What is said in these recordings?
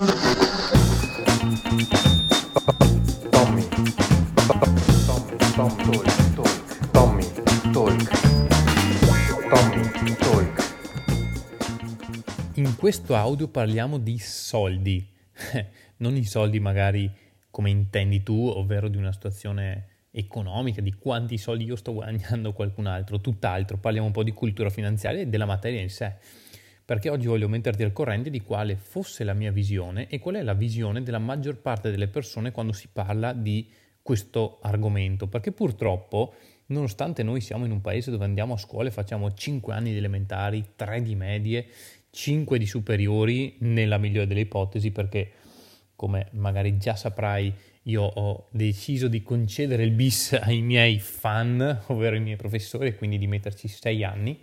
In questo audio parliamo di soldi, non i soldi magari come intendi tu, ovvero di una situazione economica, di quanti soldi io sto guadagnando qualcun altro, tutt'altro, parliamo un po' di cultura finanziaria e della materia in sé perché oggi voglio metterti al corrente di quale fosse la mia visione e qual è la visione della maggior parte delle persone quando si parla di questo argomento, perché purtroppo, nonostante noi siamo in un paese dove andiamo a scuola e facciamo 5 anni di elementari, 3 di medie, 5 di superiori, nella migliore delle ipotesi, perché come magari già saprai, io ho deciso di concedere il bis ai miei fan, ovvero i miei professori, e quindi di metterci 6 anni,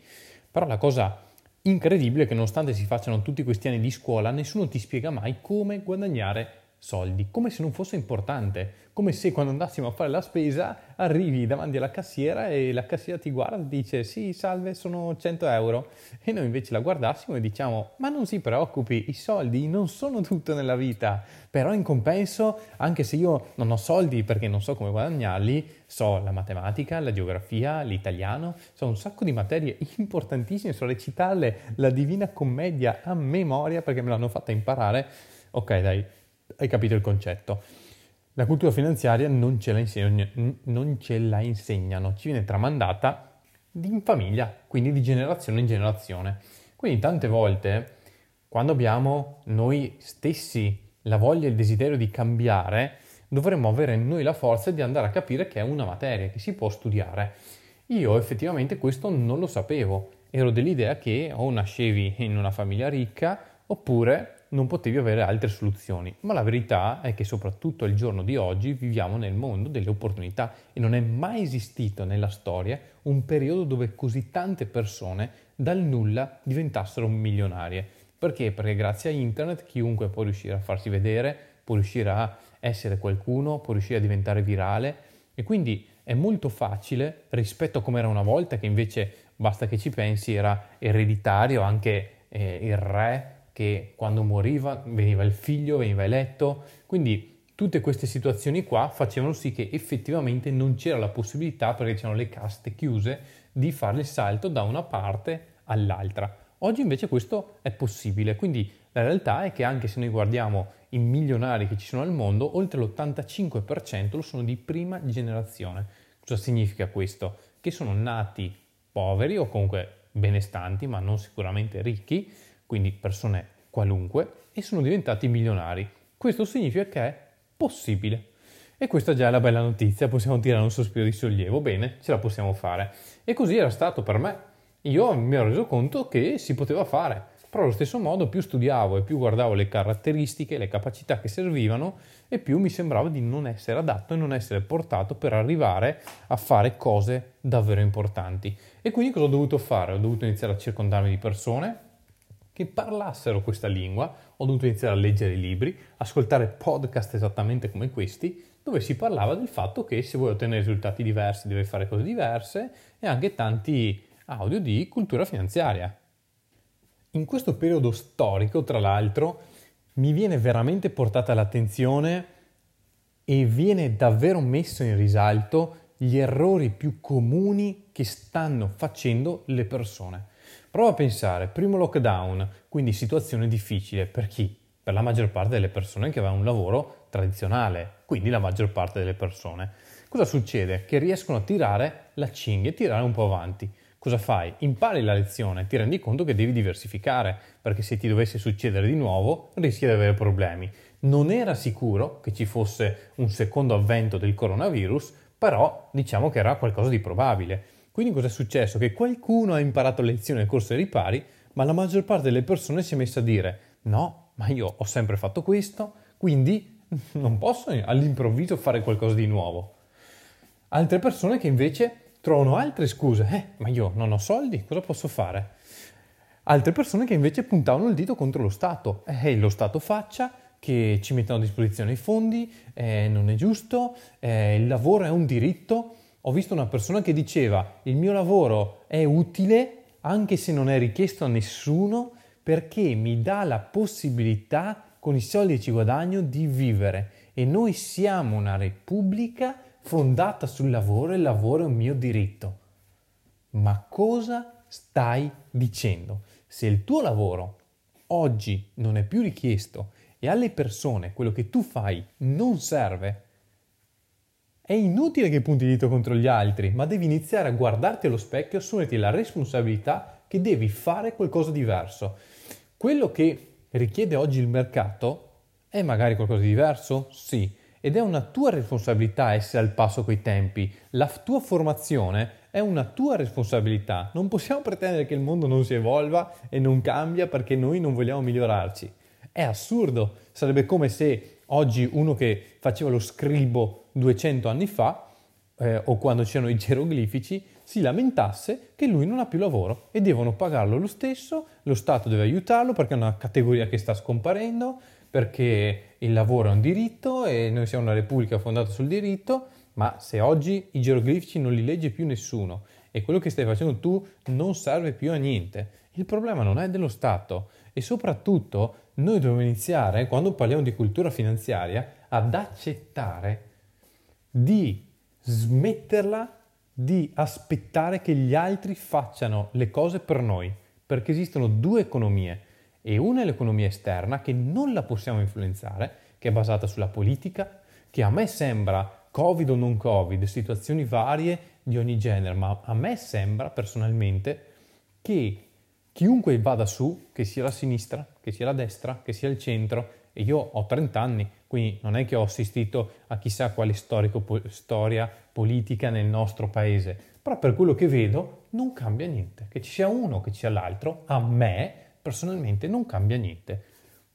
però la cosa incredibile che nonostante si facciano tutti questi anni di scuola, nessuno ti spiega mai come guadagnare soldi, come se non fosse importante, come se quando andassimo a fare la spesa arrivi davanti alla cassiera e la cassiera ti guarda e dice sì salve sono 100 euro. E noi invece la guardassimo e diciamo ma non si preoccupi i soldi non sono tutto nella vita però in compenso anche se io non ho soldi perché non so come guadagnarli so la matematica, la geografia, l'italiano so un sacco di materie importantissime so recitarle la Divina Commedia a memoria perché me l'hanno fatta imparare. Ok dai hai capito il concetto. La cultura finanziaria non ce la, insegna, non ce la insegnano, ci viene tramandata in famiglia, quindi di generazione in generazione. Quindi tante volte, quando abbiamo noi stessi la voglia e il desiderio di cambiare, dovremmo avere noi la forza di andare a capire che è una materia che si può studiare. Io effettivamente questo non lo sapevo, ero dell'idea che o nascevi in una famiglia ricca oppure non potevi avere altre soluzioni, ma la verità è che soprattutto al giorno di oggi viviamo nel mondo delle opportunità e non è mai esistito nella storia un periodo dove così tante persone dal nulla diventassero milionarie. Perché? Perché grazie a internet chiunque può riuscire a farsi vedere, può riuscire a essere qualcuno, può riuscire a diventare virale e quindi è molto facile rispetto a come era una volta che invece basta che ci pensi era ereditario anche eh, il re che quando moriva veniva il figlio, veniva eletto, quindi tutte queste situazioni qua facevano sì che effettivamente non c'era la possibilità, perché c'erano le caste chiuse, di fare il salto da una parte all'altra. Oggi invece questo è possibile, quindi la realtà è che anche se noi guardiamo i milionari che ci sono al mondo, oltre l'85% lo sono di prima generazione. Cosa significa questo? Che sono nati poveri o comunque benestanti, ma non sicuramente ricchi, quindi persone qualunque, e sono diventati milionari. Questo significa che è possibile. E questa già è la bella notizia, possiamo tirare un sospiro di sollievo, bene, ce la possiamo fare. E così era stato per me. Io mi ero reso conto che si poteva fare, però allo stesso modo più studiavo e più guardavo le caratteristiche, le capacità che servivano e più mi sembrava di non essere adatto e non essere portato per arrivare a fare cose davvero importanti. E quindi cosa ho dovuto fare? Ho dovuto iniziare a circondarmi di persone che parlassero questa lingua, ho dovuto iniziare a leggere libri, ascoltare podcast esattamente come questi, dove si parlava del fatto che se vuoi ottenere risultati diversi devi fare cose diverse e anche tanti audio di cultura finanziaria. In questo periodo storico, tra l'altro, mi viene veramente portata l'attenzione e viene davvero messo in risalto gli errori più comuni che stanno facendo le persone. Prova a pensare, primo lockdown, quindi situazione difficile per chi? Per la maggior parte delle persone che avevano un lavoro tradizionale, quindi la maggior parte delle persone. Cosa succede? Che riescono a tirare la cinghia tirare un po' avanti. Cosa fai? Impari la lezione, ti rendi conto che devi diversificare, perché se ti dovesse succedere di nuovo rischi di avere problemi. Non era sicuro che ci fosse un secondo avvento del coronavirus, però diciamo che era qualcosa di probabile. Quindi cosa è successo? Che qualcuno ha imparato lezioni nel corso ai ripari, ma la maggior parte delle persone si è messa a dire no, ma io ho sempre fatto questo, quindi non posso all'improvviso fare qualcosa di nuovo. Altre persone che invece trovano altre scuse, eh, ma io non ho soldi, cosa posso fare? Altre persone che invece puntavano il dito contro lo Stato, eh, lo Stato faccia, che ci mettono a disposizione i fondi, eh, non è giusto, eh, il lavoro è un diritto, ho visto una persona che diceva il mio lavoro è utile anche se non è richiesto a nessuno perché mi dà la possibilità con i soldi che ci guadagno di vivere e noi siamo una repubblica fondata sul lavoro e il lavoro è un mio diritto. Ma cosa stai dicendo? Se il tuo lavoro oggi non è più richiesto e alle persone quello che tu fai non serve, è inutile che punti il dito contro gli altri, ma devi iniziare a guardarti allo specchio e assumerti la responsabilità che devi fare qualcosa di diverso. Quello che richiede oggi il mercato è magari qualcosa di diverso? Sì, ed è una tua responsabilità essere al passo coi tempi. La tua formazione è una tua responsabilità. Non possiamo pretendere che il mondo non si evolva e non cambia perché noi non vogliamo migliorarci. È assurdo. Sarebbe come se oggi uno che faceva lo scribo 200 anni fa, eh, o quando c'erano i geroglifici, si lamentasse che lui non ha più lavoro e devono pagarlo lo stesso, lo Stato deve aiutarlo perché è una categoria che sta scomparendo, perché il lavoro è un diritto e noi siamo una repubblica fondata sul diritto, ma se oggi i geroglifici non li legge più nessuno e quello che stai facendo tu non serve più a niente, il problema non è dello Stato e soprattutto noi dobbiamo iniziare, quando parliamo di cultura finanziaria, ad accettare di smetterla di aspettare che gli altri facciano le cose per noi, perché esistono due economie e una è l'economia esterna che non la possiamo influenzare, che è basata sulla politica, che a me sembra Covid o non Covid, situazioni varie di ogni genere, ma a me sembra personalmente che chiunque vada su, che sia la sinistra, che sia la destra, che sia il centro, e io ho 30 anni, quindi non è che ho assistito a chissà quale storico, po- storia politica nel nostro paese, però per quello che vedo non cambia niente, che ci sia uno, che ci sia l'altro, a me personalmente non cambia niente.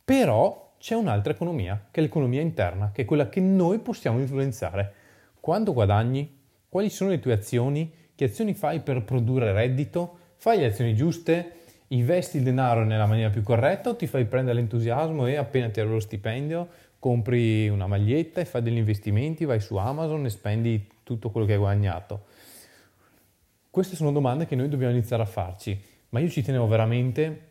Però c'è un'altra economia, che è l'economia interna, che è quella che noi possiamo influenzare. Quando guadagni? Quali sono le tue azioni? Che azioni fai per produrre reddito? Fai le azioni giuste? Investi il denaro nella maniera più corretta o ti fai prendere l'entusiasmo e appena ti arriva lo stipendio compri una maglietta e fai degli investimenti, vai su Amazon e spendi tutto quello che hai guadagnato? Queste sono domande che noi dobbiamo iniziare a farci, ma io ci tenevo veramente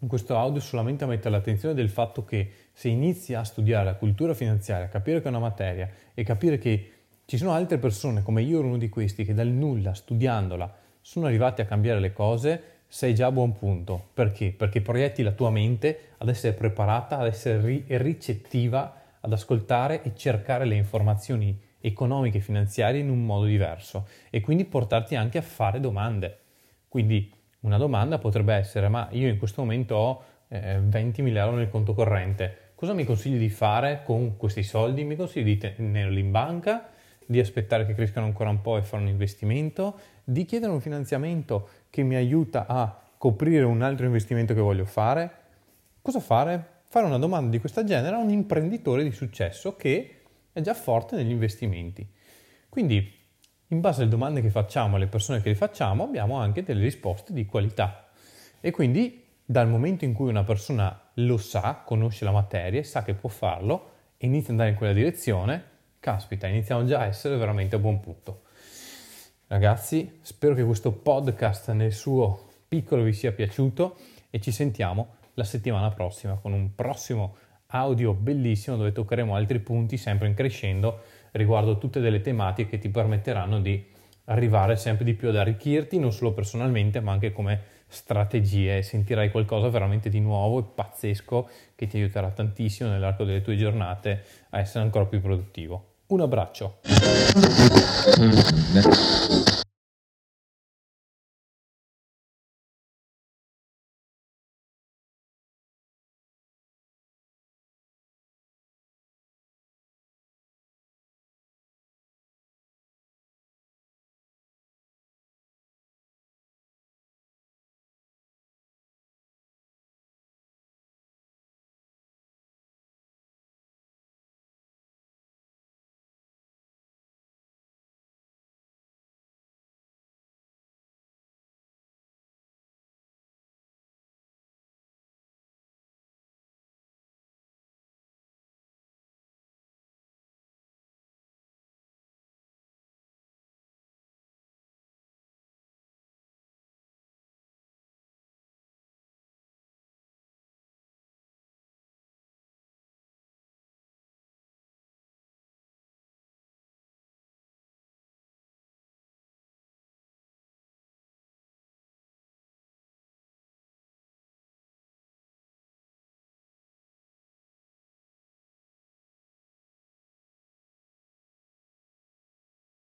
in questo audio solamente a mettere l'attenzione del fatto che se inizi a studiare la cultura finanziaria, capire che è una materia e capire che ci sono altre persone come io ero uno di questi che dal nulla, studiandola, sono arrivati a cambiare le cose, sei già a buon punto. Perché? Perché proietti la tua mente ad essere preparata, ad essere ri- ricettiva, ad ascoltare e cercare le informazioni economiche e finanziarie in un modo diverso e quindi portarti anche a fare domande. Quindi una domanda potrebbe essere, ma io in questo momento ho eh, 20.000 euro nel conto corrente, cosa mi consigli di fare con questi soldi? Mi consigli di tenerli in banca, di aspettare che crescano ancora un po' e fare un investimento, di chiedere un finanziamento che mi aiuta a coprire un altro investimento che voglio fare? Cosa fare? Fare una domanda di questo genere a un imprenditore di successo che è già forte negli investimenti. Quindi, in base alle domande che facciamo, alle persone che le facciamo, abbiamo anche delle risposte di qualità. E quindi, dal momento in cui una persona lo sa, conosce la materia, sa che può farlo e inizia ad andare in quella direzione, caspita, iniziamo già a essere veramente a buon punto. Ragazzi, spero che questo podcast nel suo piccolo vi sia piaciuto e ci sentiamo la settimana prossima con un prossimo audio bellissimo dove toccheremo altri punti sempre in crescendo riguardo tutte delle tematiche che ti permetteranno di arrivare sempre di più ad arricchirti non solo personalmente ma anche come strategie sentirai qualcosa veramente di nuovo e pazzesco che ti aiuterà tantissimo nell'arco delle tue giornate a essere ancora più produttivo. Un abbraccio.